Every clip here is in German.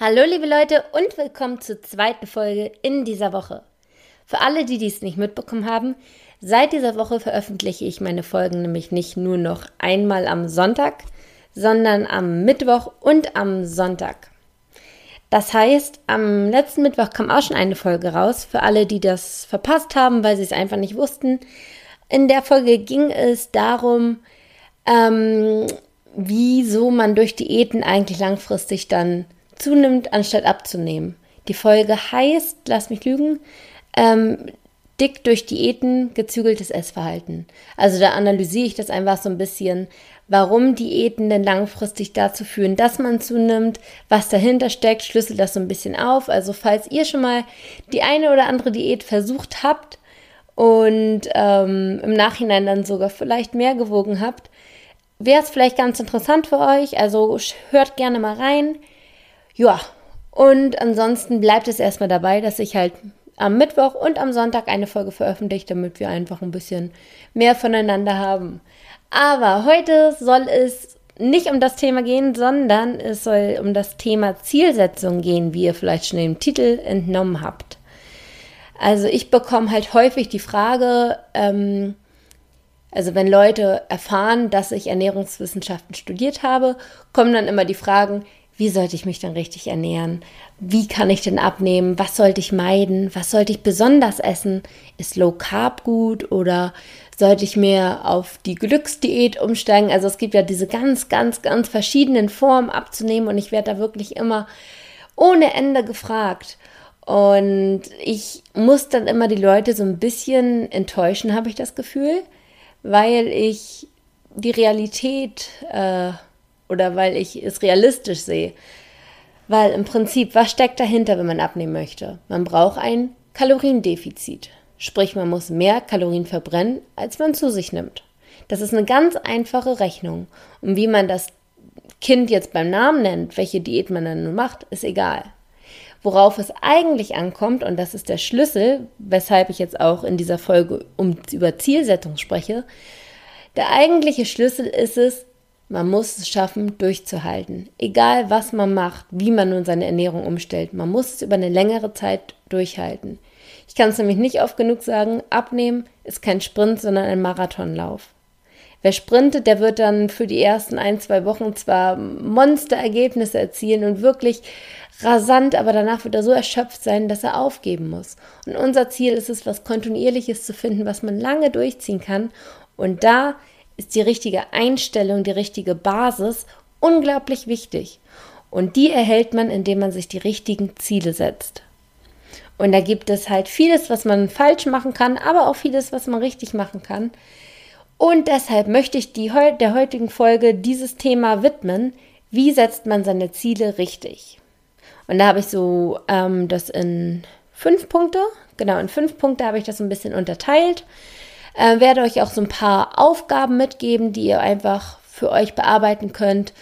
Hallo liebe Leute und willkommen zur zweiten Folge in dieser Woche. Für alle, die dies nicht mitbekommen haben, seit dieser Woche veröffentliche ich meine Folgen nämlich nicht nur noch einmal am Sonntag, sondern am Mittwoch und am Sonntag. Das heißt, am letzten Mittwoch kam auch schon eine Folge raus, für alle, die das verpasst haben, weil sie es einfach nicht wussten. In der Folge ging es darum, ähm, wieso man durch Diäten eigentlich langfristig dann zunimmt, anstatt abzunehmen. Die Folge heißt, lass mich lügen, ähm, dick durch Diäten, gezügeltes Essverhalten. Also da analysiere ich das einfach so ein bisschen, warum Diäten denn langfristig dazu führen, dass man zunimmt, was dahinter steckt, schlüssel das so ein bisschen auf. Also falls ihr schon mal die eine oder andere Diät versucht habt und ähm, im Nachhinein dann sogar vielleicht mehr gewogen habt, wäre es vielleicht ganz interessant für euch. Also hört gerne mal rein. Ja, und ansonsten bleibt es erstmal dabei, dass ich halt am Mittwoch und am Sonntag eine Folge veröffentliche, damit wir einfach ein bisschen mehr voneinander haben. Aber heute soll es nicht um das Thema gehen, sondern es soll um das Thema Zielsetzung gehen, wie ihr vielleicht schon im Titel entnommen habt. Also ich bekomme halt häufig die Frage, ähm, also wenn Leute erfahren, dass ich Ernährungswissenschaften studiert habe, kommen dann immer die Fragen, wie sollte ich mich denn richtig ernähren? Wie kann ich denn abnehmen? Was sollte ich meiden? Was sollte ich besonders essen? Ist Low Carb gut oder sollte ich mehr auf die Glücksdiät umsteigen? Also es gibt ja diese ganz, ganz, ganz verschiedenen Formen abzunehmen und ich werde da wirklich immer ohne Ende gefragt. Und ich muss dann immer die Leute so ein bisschen enttäuschen, habe ich das Gefühl, weil ich die Realität äh, oder weil ich es realistisch sehe. Weil im Prinzip, was steckt dahinter, wenn man abnehmen möchte? Man braucht ein Kaloriendefizit. Sprich, man muss mehr Kalorien verbrennen, als man zu sich nimmt. Das ist eine ganz einfache Rechnung. Und wie man das Kind jetzt beim Namen nennt, welche Diät man dann nun macht, ist egal. Worauf es eigentlich ankommt, und das ist der Schlüssel, weshalb ich jetzt auch in dieser Folge um, über Zielsetzung spreche, der eigentliche Schlüssel ist es, man muss es schaffen, durchzuhalten. Egal, was man macht, wie man nun seine Ernährung umstellt, man muss es über eine längere Zeit durchhalten. Ich kann es nämlich nicht oft genug sagen, abnehmen ist kein Sprint, sondern ein Marathonlauf. Wer sprintet, der wird dann für die ersten ein, zwei Wochen zwar Monsterergebnisse erzielen und wirklich rasant, aber danach wird er so erschöpft sein, dass er aufgeben muss. Und unser Ziel ist es, was Kontinuierliches zu finden, was man lange durchziehen kann. Und da ist die richtige Einstellung, die richtige Basis unglaublich wichtig. Und die erhält man, indem man sich die richtigen Ziele setzt. Und da gibt es halt vieles, was man falsch machen kann, aber auch vieles, was man richtig machen kann. Und deshalb möchte ich die, der heutigen Folge dieses Thema widmen. Wie setzt man seine Ziele richtig? Und da habe ich so ähm, das in fünf Punkte, genau in fünf Punkte habe ich das ein bisschen unterteilt. Äh, werde euch auch so ein paar Aufgaben mitgeben, die ihr einfach für euch bearbeiten könnt.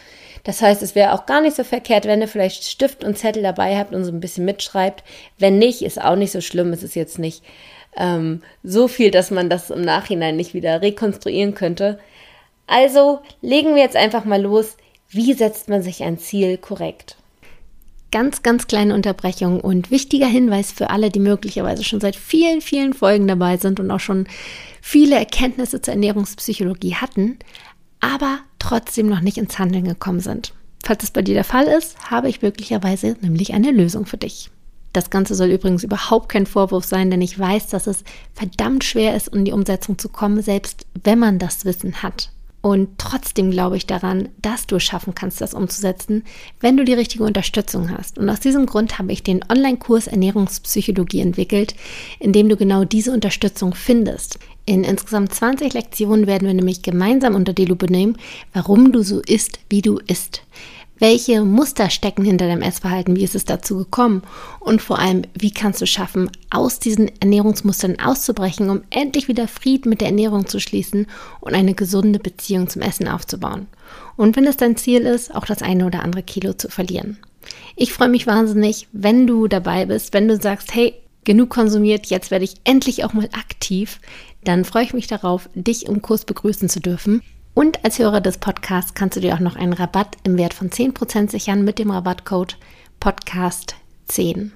Das heißt, es wäre auch gar nicht so verkehrt, wenn ihr vielleicht Stift und Zettel dabei habt und so ein bisschen mitschreibt. Wenn nicht, ist auch nicht so schlimm. Es ist jetzt nicht ähm, so viel, dass man das im Nachhinein nicht wieder rekonstruieren könnte. Also legen wir jetzt einfach mal los. Wie setzt man sich ein Ziel korrekt? Ganz, ganz kleine Unterbrechung und wichtiger Hinweis für alle, die möglicherweise schon seit vielen, vielen Folgen dabei sind und auch schon viele Erkenntnisse zur Ernährungspsychologie hatten, aber trotzdem noch nicht ins Handeln gekommen sind. Falls das bei dir der Fall ist, habe ich möglicherweise nämlich eine Lösung für dich. Das Ganze soll übrigens überhaupt kein Vorwurf sein, denn ich weiß, dass es verdammt schwer ist, in die Umsetzung zu kommen, selbst wenn man das Wissen hat. Und trotzdem glaube ich daran, dass du es schaffen kannst, das umzusetzen, wenn du die richtige Unterstützung hast. Und aus diesem Grund habe ich den Online-Kurs Ernährungspsychologie entwickelt, in dem du genau diese Unterstützung findest. In insgesamt 20 Lektionen werden wir nämlich gemeinsam unter die Lupe nehmen, warum du so isst, wie du isst. Welche Muster stecken hinter deinem Essverhalten? Wie ist es dazu gekommen? Und vor allem, wie kannst du schaffen, aus diesen Ernährungsmustern auszubrechen, um endlich wieder Frieden mit der Ernährung zu schließen und eine gesunde Beziehung zum Essen aufzubauen? Und wenn es dein Ziel ist, auch das eine oder andere Kilo zu verlieren. Ich freue mich wahnsinnig, wenn du dabei bist, wenn du sagst, hey, genug konsumiert, jetzt werde ich endlich auch mal aktiv, dann freue ich mich darauf, dich im Kurs begrüßen zu dürfen. Und als Hörer des Podcasts kannst du dir auch noch einen Rabatt im Wert von 10% sichern mit dem Rabattcode Podcast 10.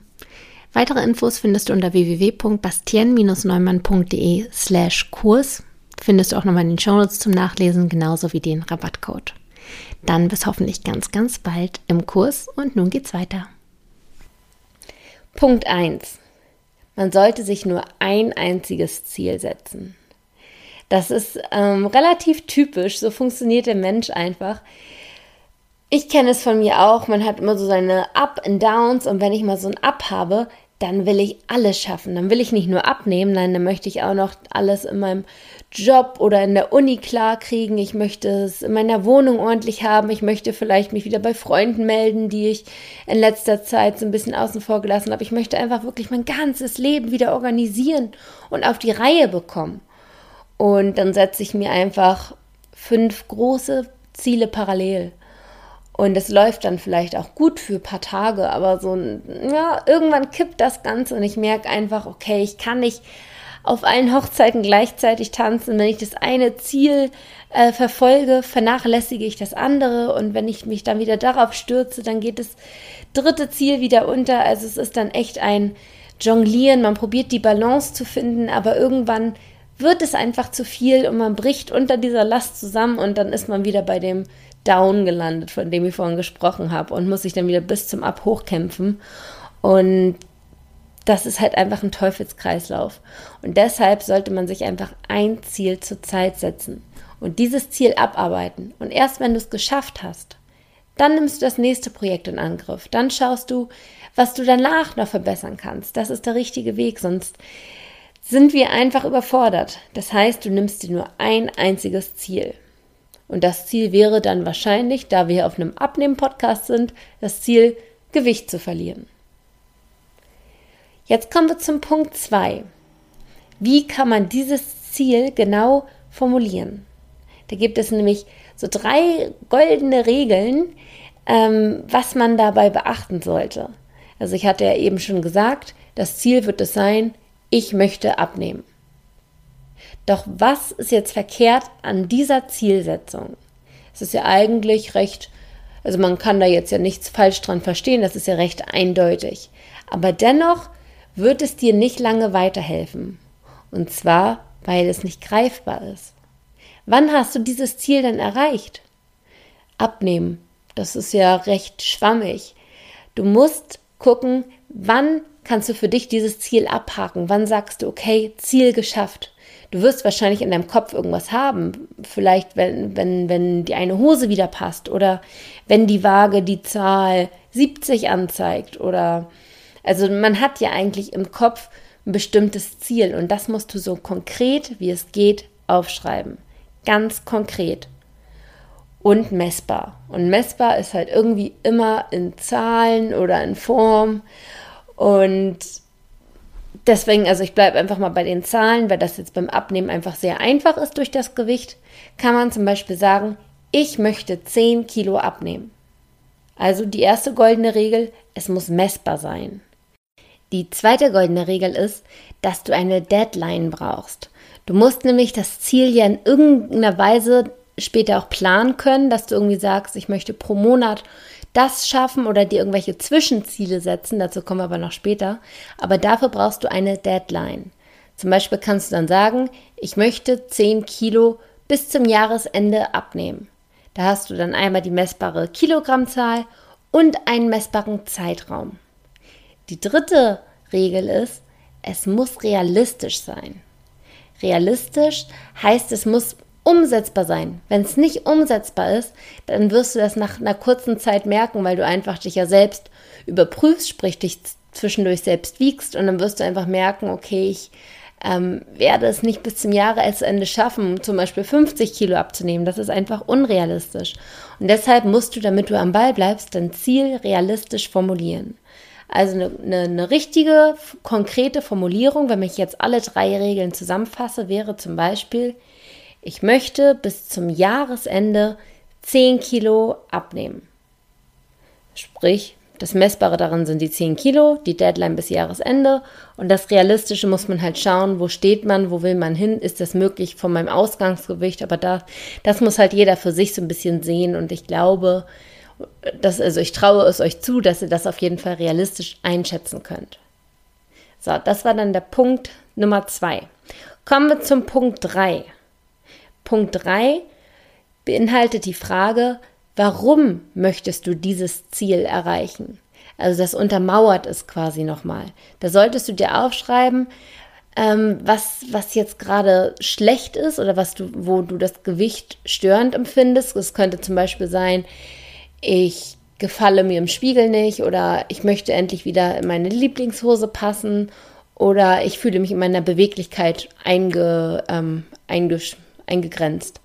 Weitere Infos findest du unter www.bastien-neumann.de slash Kurs. Findest du auch nochmal in den Shownotes zum Nachlesen, genauso wie den Rabattcode. Dann bis hoffentlich ganz, ganz bald im Kurs und nun geht's weiter. Punkt 1. Man sollte sich nur ein einziges Ziel setzen. Das ist ähm, relativ typisch, so funktioniert der Mensch einfach. Ich kenne es von mir auch, man hat immer so seine Up and Downs und wenn ich mal so ein Up habe, dann will ich alles schaffen. Dann will ich nicht nur abnehmen, nein, dann möchte ich auch noch alles in meinem Job oder in der Uni klar kriegen. Ich möchte es in meiner Wohnung ordentlich haben. Ich möchte vielleicht mich wieder bei Freunden melden, die ich in letzter Zeit so ein bisschen außen vor gelassen habe. Ich möchte einfach wirklich mein ganzes Leben wieder organisieren und auf die Reihe bekommen. Und dann setze ich mir einfach fünf große Ziele parallel. Und es läuft dann vielleicht auch gut für ein paar Tage, aber so, ja, irgendwann kippt das Ganze und ich merke einfach, okay, ich kann nicht auf allen Hochzeiten gleichzeitig tanzen. Wenn ich das eine Ziel äh, verfolge, vernachlässige ich das andere und wenn ich mich dann wieder darauf stürze, dann geht das dritte Ziel wieder unter. Also es ist dann echt ein Jonglieren. Man probiert die Balance zu finden, aber irgendwann wird es einfach zu viel und man bricht unter dieser Last zusammen und dann ist man wieder bei dem Down gelandet, von dem ich vorhin gesprochen habe, und muss sich dann wieder bis zum Ab hochkämpfen. Und das ist halt einfach ein Teufelskreislauf. Und deshalb sollte man sich einfach ein Ziel zur Zeit setzen und dieses Ziel abarbeiten. Und erst wenn du es geschafft hast, dann nimmst du das nächste Projekt in Angriff. Dann schaust du, was du danach noch verbessern kannst. Das ist der richtige Weg, sonst sind wir einfach überfordert. Das heißt, du nimmst dir nur ein einziges Ziel. Und das Ziel wäre dann wahrscheinlich, da wir auf einem Abnehmen-Podcast sind, das Ziel, Gewicht zu verlieren. Jetzt kommen wir zum Punkt 2. Wie kann man dieses Ziel genau formulieren? Da gibt es nämlich so drei goldene Regeln, ähm, was man dabei beachten sollte. Also ich hatte ja eben schon gesagt, das Ziel wird es sein, ich möchte abnehmen. Doch was ist jetzt verkehrt an dieser Zielsetzung? Es ist ja eigentlich recht, also man kann da jetzt ja nichts falsch dran verstehen, das ist ja recht eindeutig. Aber dennoch wird es dir nicht lange weiterhelfen. Und zwar, weil es nicht greifbar ist. Wann hast du dieses Ziel denn erreicht? Abnehmen. Das ist ja recht schwammig. Du musst gucken, wann kannst du für dich dieses Ziel abhaken? Wann sagst du, okay, Ziel geschafft? Du wirst wahrscheinlich in deinem Kopf irgendwas haben. Vielleicht, wenn, wenn, wenn die eine Hose wieder passt oder wenn die Waage die Zahl 70 anzeigt oder, also man hat ja eigentlich im Kopf ein bestimmtes Ziel und das musst du so konkret, wie es geht, aufschreiben. Ganz konkret. Und messbar. Und messbar ist halt irgendwie immer in Zahlen oder in Form. Und deswegen, also ich bleibe einfach mal bei den Zahlen, weil das jetzt beim Abnehmen einfach sehr einfach ist durch das Gewicht, kann man zum Beispiel sagen, ich möchte 10 Kilo abnehmen. Also die erste goldene Regel, es muss messbar sein. Die zweite goldene Regel ist, dass du eine Deadline brauchst. Du musst nämlich das Ziel ja in irgendeiner Weise später auch planen können, dass du irgendwie sagst, ich möchte pro Monat das schaffen oder dir irgendwelche Zwischenziele setzen, dazu kommen wir aber noch später. Aber dafür brauchst du eine Deadline. Zum Beispiel kannst du dann sagen, ich möchte 10 Kilo bis zum Jahresende abnehmen. Da hast du dann einmal die messbare Kilogrammzahl und einen messbaren Zeitraum. Die dritte Regel ist, es muss realistisch sein. Realistisch heißt, es muss umsetzbar sein. Wenn es nicht umsetzbar ist, dann wirst du das nach einer kurzen Zeit merken, weil du einfach dich ja selbst überprüfst, sprich dich zwischendurch selbst wiegst und dann wirst du einfach merken, okay, ich ähm, werde es nicht bis zum Jahresende schaffen, zum Beispiel 50 Kilo abzunehmen. Das ist einfach unrealistisch. Und deshalb musst du, damit du am Ball bleibst, dein Ziel realistisch formulieren. Also eine, eine, eine richtige, konkrete Formulierung, wenn ich jetzt alle drei Regeln zusammenfasse, wäre zum Beispiel, ich möchte bis zum Jahresende 10 Kilo abnehmen. Sprich, das Messbare darin sind die 10 Kilo, die Deadline bis Jahresende und das Realistische muss man halt schauen, wo steht man, wo will man hin, ist das möglich von meinem Ausgangsgewicht, aber da, das muss halt jeder für sich so ein bisschen sehen und ich glaube Das, also ich traue es euch zu, dass ihr das auf jeden Fall realistisch einschätzen könnt. So, das war dann der Punkt Nummer zwei. Kommen wir zum Punkt drei. Punkt drei beinhaltet die Frage, warum möchtest du dieses Ziel erreichen? Also das untermauert es quasi nochmal. Da solltest du dir aufschreiben, ähm, was, was jetzt gerade schlecht ist oder was du, wo du das Gewicht störend empfindest. Es könnte zum Beispiel sein, ich gefalle mir im Spiegel nicht oder ich möchte endlich wieder in meine Lieblingshose passen oder ich fühle mich in meiner Beweglichkeit einge, ähm, eingegrenzt.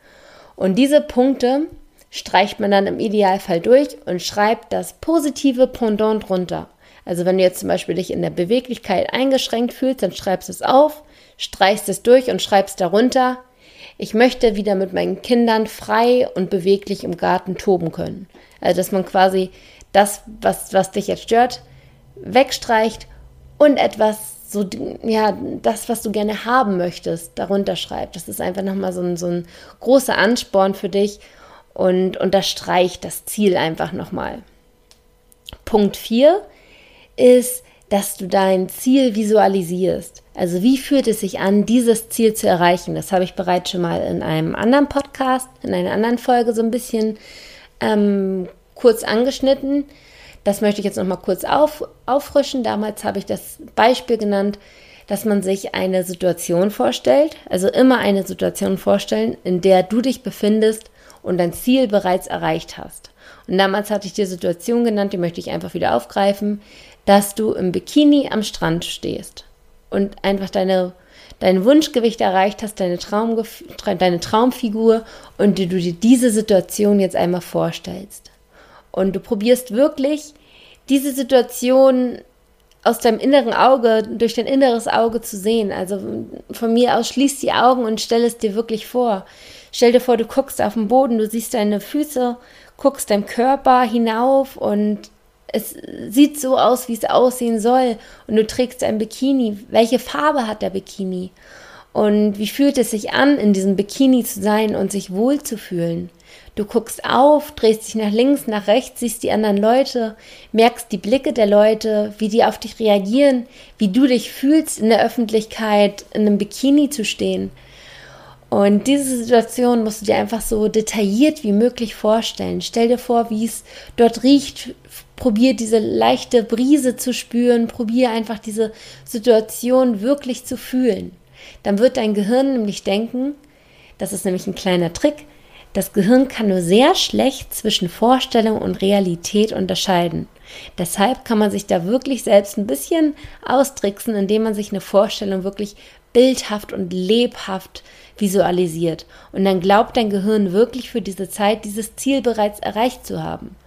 Und diese Punkte streicht man dann im Idealfall durch und schreibt das positive Pendant drunter. Also wenn du jetzt zum Beispiel dich in der Beweglichkeit eingeschränkt fühlst, dann schreibst du es auf, streichst es durch und schreibst darunter, ich möchte wieder mit meinen Kindern frei und beweglich im Garten toben können. Also dass man quasi das, was, was dich jetzt stört, wegstreicht und etwas so, ja, das, was du gerne haben möchtest, darunter schreibt. Das ist einfach nochmal so ein, so ein großer Ansporn für dich und unterstreicht das Ziel einfach nochmal. Punkt 4 ist, dass du dein Ziel visualisierst. Also wie fühlt es sich an, dieses Ziel zu erreichen? Das habe ich bereits schon mal in einem anderen Podcast, in einer anderen Folge so ein bisschen ähm, kurz angeschnitten. Das möchte ich jetzt noch mal kurz auf, auffrischen. Damals habe ich das Beispiel genannt, dass man sich eine Situation vorstellt, also immer eine Situation vorstellen, in der du dich befindest und dein Ziel bereits erreicht hast. Und damals hatte ich die Situation genannt, die möchte ich einfach wieder aufgreifen dass du im Bikini am Strand stehst und einfach deine, dein Wunschgewicht erreicht hast, deine, Traumgef deine Traumfigur und du dir diese Situation jetzt einmal vorstellst. Und du probierst wirklich diese Situation aus deinem inneren Auge, durch dein inneres Auge zu sehen. Also von mir aus schließ die Augen und stell es dir wirklich vor. Stell dir vor, du guckst auf den Boden, du siehst deine Füße, guckst deinem Körper hinauf und es sieht so aus, wie es aussehen soll. Und du trägst ein Bikini. Welche Farbe hat der Bikini? Und wie fühlt es sich an, in diesem Bikini zu sein und sich wohl zu fühlen? Du guckst auf, drehst dich nach links, nach rechts, siehst die anderen Leute, merkst die Blicke der Leute, wie die auf dich reagieren, wie du dich fühlst, in der Öffentlichkeit in einem Bikini zu stehen. Und diese Situation musst du dir einfach so detailliert wie möglich vorstellen. Stell dir vor, wie es dort riecht. Probier diese leichte Brise zu spüren. Probier einfach diese Situation wirklich zu fühlen. Dann wird dein Gehirn nämlich denken, das ist nämlich ein kleiner Trick, das Gehirn kann nur sehr schlecht zwischen Vorstellung und Realität unterscheiden. Deshalb kann man sich da wirklich selbst ein bisschen austricksen, indem man sich eine Vorstellung wirklich bildhaft und lebhaft visualisiert. Und dann glaubt dein Gehirn wirklich für diese Zeit, dieses Ziel bereits erreicht zu haben.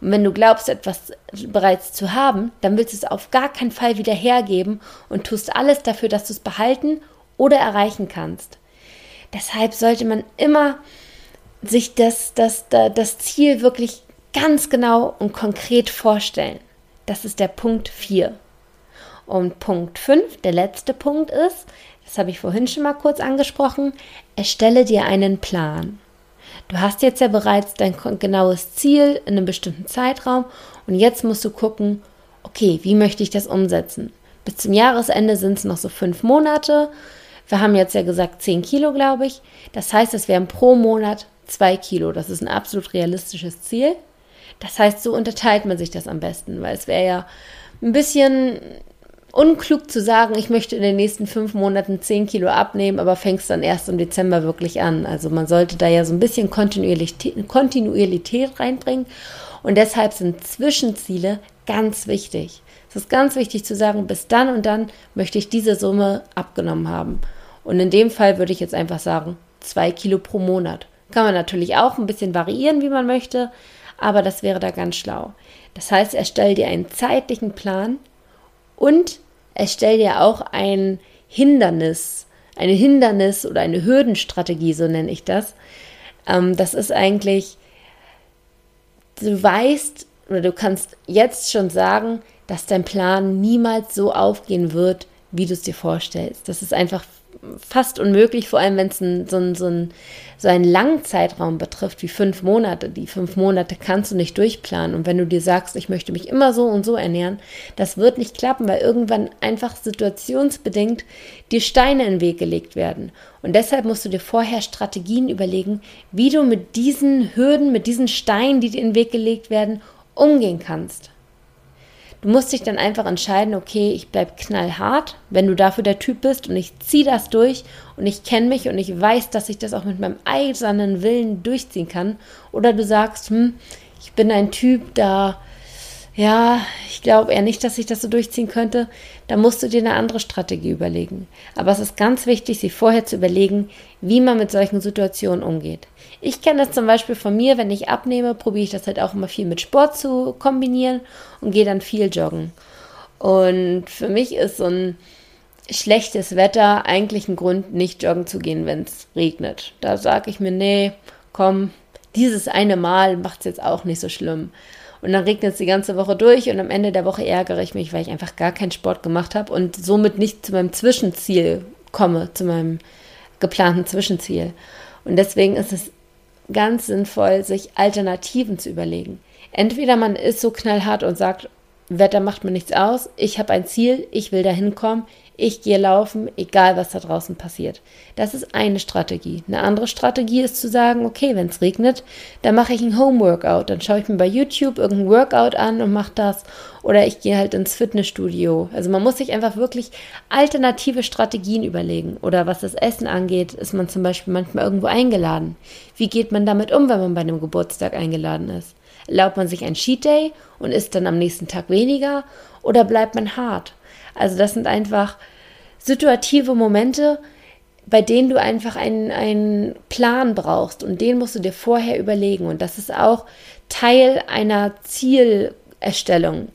Und wenn du glaubst, etwas bereits zu haben, dann willst du es auf gar keinen Fall wieder hergeben und tust alles dafür, dass du es behalten oder erreichen kannst. Deshalb sollte man immer sich das, das, das Ziel wirklich ganz genau und konkret vorstellen. Das ist der Punkt 4. Und Punkt 5, der letzte Punkt ist, das habe ich vorhin schon mal kurz angesprochen, erstelle dir einen Plan. Du hast jetzt ja bereits dein genaues Ziel in einem bestimmten Zeitraum und jetzt musst du gucken, okay, wie möchte ich das umsetzen? Bis zum Jahresende sind es noch so fünf Monate. Wir haben jetzt ja gesagt 10 Kilo, glaube ich. Das heißt, es wären pro Monat 2 Kilo. Das ist ein absolut realistisches Ziel. Das heißt, so unterteilt man sich das am besten, weil es wäre ja ein bisschen unklug zu sagen, ich möchte in den nächsten fünf Monaten 10 Kilo abnehmen, aber fängst dann erst im Dezember wirklich an. Also man sollte da ja so ein bisschen Kontinuität reinbringen. Und deshalb sind Zwischenziele ganz wichtig. Es ist ganz wichtig zu sagen, bis dann und dann möchte ich diese Summe abgenommen haben. Und in dem Fall würde ich jetzt einfach sagen, zwei Kilo pro Monat. Kann man natürlich auch ein bisschen variieren, wie man möchte, aber das wäre da ganz schlau. Das heißt, erstell dir einen zeitlichen Plan und erstell dir auch ein Hindernis, eine Hindernis oder eine Hürdenstrategie, so nenne ich das. Ähm, das ist eigentlich, du weißt oder du kannst jetzt schon sagen, dass dein Plan niemals so aufgehen wird, wie du es dir vorstellst. Das ist einfach fast unmöglich, vor allem wenn es so, ein, so, ein, so einen langen Zeitraum betrifft, wie fünf Monate. Die fünf Monate kannst du nicht durchplanen. Und wenn du dir sagst, ich möchte mich immer so und so ernähren, das wird nicht klappen, weil irgendwann einfach situationsbedingt die Steine in den Weg gelegt werden. Und deshalb musst du dir vorher Strategien überlegen, wie du mit diesen Hürden, mit diesen Steinen, die dir in den Weg gelegt werden, umgehen kannst. Du musst dich dann einfach entscheiden, okay, ich bleibe knallhart, wenn du dafür der Typ bist und ich ziehe das durch und ich kenne mich und ich weiß, dass ich das auch mit meinem eisernen Willen durchziehen kann. Oder du sagst, hm, ich bin ein Typ, da ja, ich glaube eher nicht, dass ich das so durchziehen könnte, da musst du dir eine andere Strategie überlegen. Aber es ist ganz wichtig, sich vorher zu überlegen, wie man mit solchen Situationen umgeht. Ich kenne das zum Beispiel von mir, wenn ich abnehme, probiere ich das halt auch immer viel mit Sport zu kombinieren und gehe dann viel joggen. Und für mich ist so ein schlechtes Wetter eigentlich ein Grund, nicht joggen zu gehen, wenn es regnet. Da sage ich mir, nee, komm, dieses eine Mal macht es jetzt auch nicht so schlimm. Und dann regnet es die ganze Woche durch und am Ende der Woche ärgere ich mich, weil ich einfach gar keinen Sport gemacht habe und somit nicht zu meinem Zwischenziel komme, zu meinem geplanten Zwischenziel. Und deswegen ist es ganz sinnvoll, sich Alternativen zu überlegen. Entweder man ist so knallhart und sagt, Wetter macht mir nichts aus, ich habe ein Ziel, ich will da hinkommen, ich gehe laufen, egal was da draußen passiert. Das ist eine Strategie. Eine andere Strategie ist zu sagen, okay, wenn es regnet, dann mache ich ein Home-Workout. Dann schaue ich mir bei YouTube irgendein Workout an und mache das. Oder ich gehe halt ins Fitnessstudio. Also man muss sich einfach wirklich alternative Strategien überlegen. Oder was das Essen angeht, ist man zum Beispiel manchmal irgendwo eingeladen. Wie geht man damit um, wenn man bei einem Geburtstag eingeladen ist? Erlaubt man sich ein Cheat Day und isst dann am nächsten Tag weniger? Oder bleibt man hart? Also das sind einfach situative Momente, bei denen du einfach einen, einen Plan brauchst und den musst du dir vorher überlegen. Und das ist auch Teil einer Zielerstellung.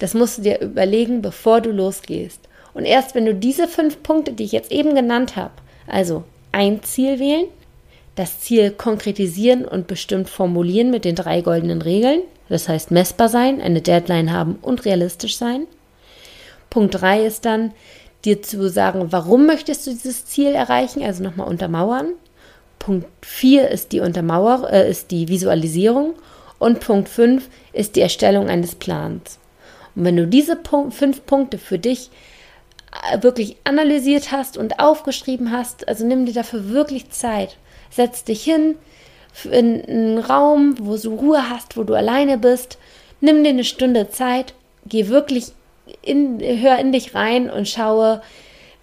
Das musst du dir überlegen, bevor du losgehst. Und erst wenn du diese fünf Punkte, die ich jetzt eben genannt habe, also ein Ziel wählen, das Ziel konkretisieren und bestimmt formulieren mit den drei goldenen Regeln, das heißt messbar sein, eine Deadline haben und realistisch sein, Punkt 3 ist dann, dir zu sagen, warum möchtest du dieses Ziel erreichen, also nochmal untermauern. Punkt 4 ist die Untermauer, äh, ist die Visualisierung und Punkt 5 ist die Erstellung eines Plans. Und wenn du diese Punkt, fünf Punkte für dich äh, wirklich analysiert hast und aufgeschrieben hast, also nimm dir dafür wirklich Zeit. Setz dich hin in einen Raum, wo du Ruhe hast, wo du alleine bist. Nimm dir eine Stunde Zeit, geh wirklich in, hör in dich rein und schaue,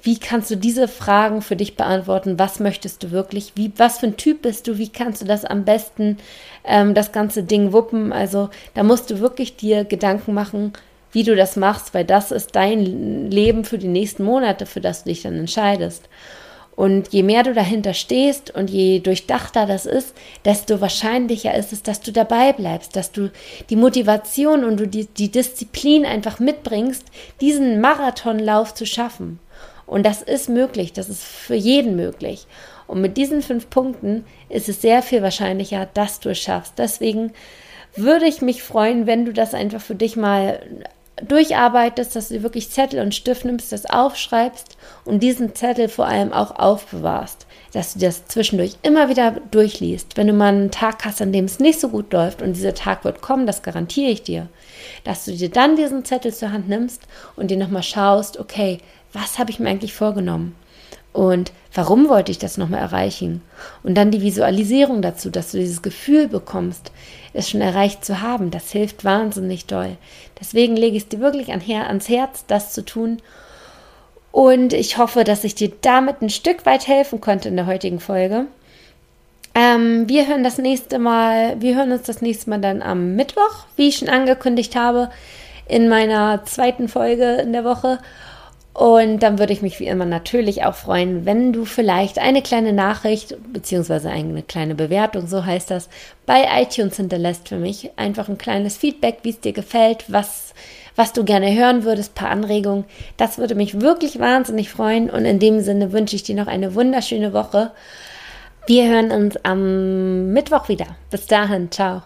wie kannst du diese Fragen für dich beantworten? Was möchtest du wirklich? Wie, was für ein Typ bist du? Wie kannst du das am besten, ähm, das ganze Ding wuppen? Also da musst du wirklich dir Gedanken machen, wie du das machst, weil das ist dein Leben für die nächsten Monate, für das du dich dann entscheidest. Und je mehr du dahinter stehst und je durchdachter das ist, desto wahrscheinlicher ist es, dass du dabei bleibst, dass du die Motivation und du die, die Disziplin einfach mitbringst, diesen Marathonlauf zu schaffen. Und das ist möglich, das ist für jeden möglich. Und mit diesen fünf Punkten ist es sehr viel wahrscheinlicher, dass du es schaffst. Deswegen würde ich mich freuen, wenn du das einfach für dich mal durcharbeitest, dass du wirklich Zettel und Stift nimmst, das aufschreibst und diesen Zettel vor allem auch aufbewahrst, dass du das zwischendurch immer wieder durchliest. Wenn du mal einen Tag hast, an dem es nicht so gut läuft und dieser Tag wird kommen, das garantiere ich dir, dass du dir dann diesen Zettel zur Hand nimmst und dir nochmal schaust, okay, was habe ich mir eigentlich vorgenommen? Und warum wollte ich das nochmal erreichen? Und dann die Visualisierung dazu, dass du dieses Gefühl bekommst, es schon erreicht zu haben. Das hilft wahnsinnig doll. Deswegen lege ich es dir wirklich ans Herz, das zu tun. Und ich hoffe, dass ich dir damit ein Stück weit helfen konnte in der heutigen Folge. Ähm, wir hören das nächste Mal, wir hören uns das nächste Mal dann am Mittwoch, wie ich schon angekündigt habe, in meiner zweiten Folge in der Woche. Und dann würde ich mich wie immer natürlich auch freuen, wenn du vielleicht eine kleine Nachricht beziehungsweise eine kleine Bewertung, so heißt das, bei iTunes hinterlässt für mich. Einfach ein kleines Feedback, wie es dir gefällt, was, was du gerne hören würdest, paar Anregungen. Das würde mich wirklich wahnsinnig freuen. Und in dem Sinne wünsche ich dir noch eine wunderschöne Woche. Wir hören uns am Mittwoch wieder. Bis dahin, ciao.